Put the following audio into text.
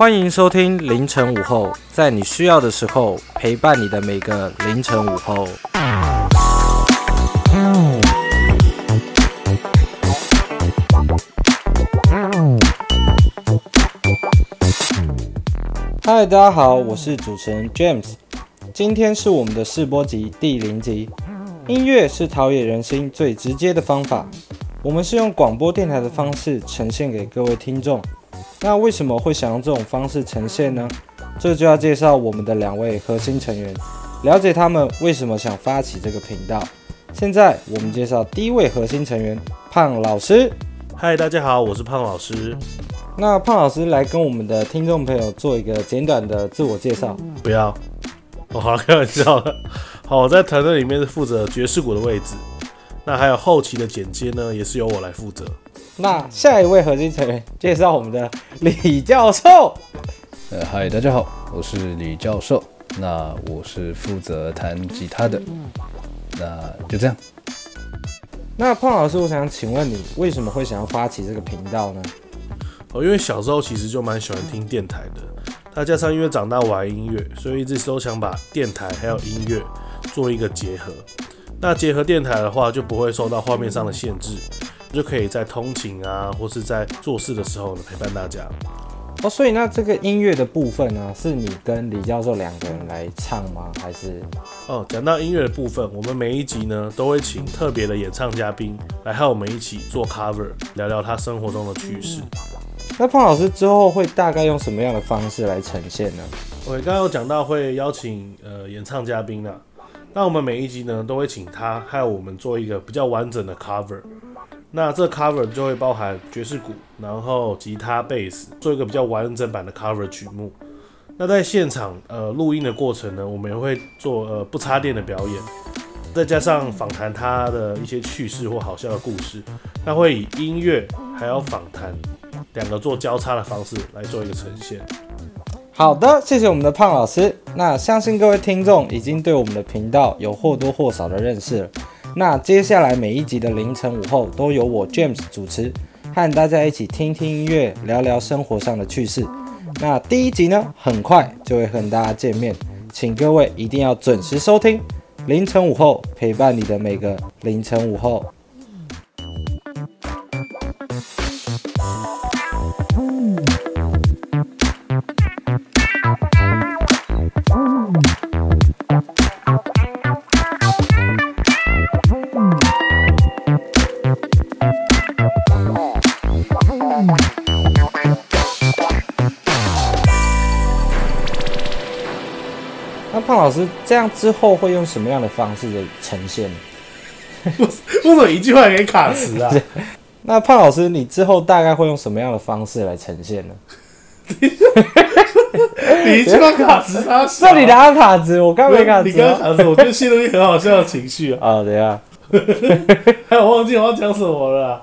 欢迎收听凌晨午后，在你需要的时候陪伴你的每个凌晨午后。嗨，大家好，我是主持人 James，今天是我们的试播集第零集。音乐是陶冶人心最直接的方法，我们是用广播电台的方式呈现给各位听众。那为什么会想用这种方式呈现呢？这就要介绍我们的两位核心成员，了解他们为什么想发起这个频道。现在我们介绍第一位核心成员胖老师。嗨，大家好，我是胖老师。那胖老师来跟我们的听众朋友做一个简短的自我介绍。不要，我好开玩笑的。好，我在团队里面是负责爵士鼓的位置，那还有后期的剪接呢，也是由我来负责。那下一位核心成员介绍我们的李教授。呃，嗨，大家好，我是李教授。那我是负责弹吉他的。那就这样。那胖老师，我想请问你，为什么会想要发起这个频道呢？哦，因为小时候其实就蛮喜欢听电台的，再加上因为长大玩音乐，所以一直都想把电台还有音乐。做一个结合，那结合电台的话，就不会受到画面上的限制，就可以在通勤啊，或是在做事的时候呢陪伴大家。哦，所以那这个音乐的部分呢，是你跟李教授两个人来唱吗？还是？哦，讲到音乐的部分，我们每一集呢都会请特别的演唱嘉宾来和我们一起做 cover，聊聊他生活中的趣事。那胖老师之后会大概用什么样的方式来呈现呢？我刚刚有讲到会邀请呃演唱嘉宾呢。那我们每一集呢，都会请他还有我们做一个比较完整的 cover。那这 cover 就会包含爵士鼓，然后吉他、贝斯，做一个比较完整版的 cover 曲目。那在现场呃录音的过程呢，我们也会做呃不插电的表演，再加上访谈他的一些趣事或好笑的故事。那会以音乐还有访谈两个做交叉的方式来做一个呈现。好的，谢谢我们的胖老师。那相信各位听众已经对我们的频道有或多或少的认识了。那接下来每一集的凌晨午后都由我 James 主持，和大家一起听听音乐，聊聊生活上的趣事。那第一集呢，很快就会和大家见面，请各位一定要准时收听凌晨午后，陪伴你的每个凌晨午后。胖老师，这样之后会用什么样的方式的呈现？为什么一句话给卡词啊？那胖老师，你之后大概会用什么样的方式来呈现呢？你一句话卡词，他这里哪卡词？我刚没卡词。你刚卡词，我觉得陷入一个很好笑的情绪啊。啊，等下，我忘记我要讲什么了。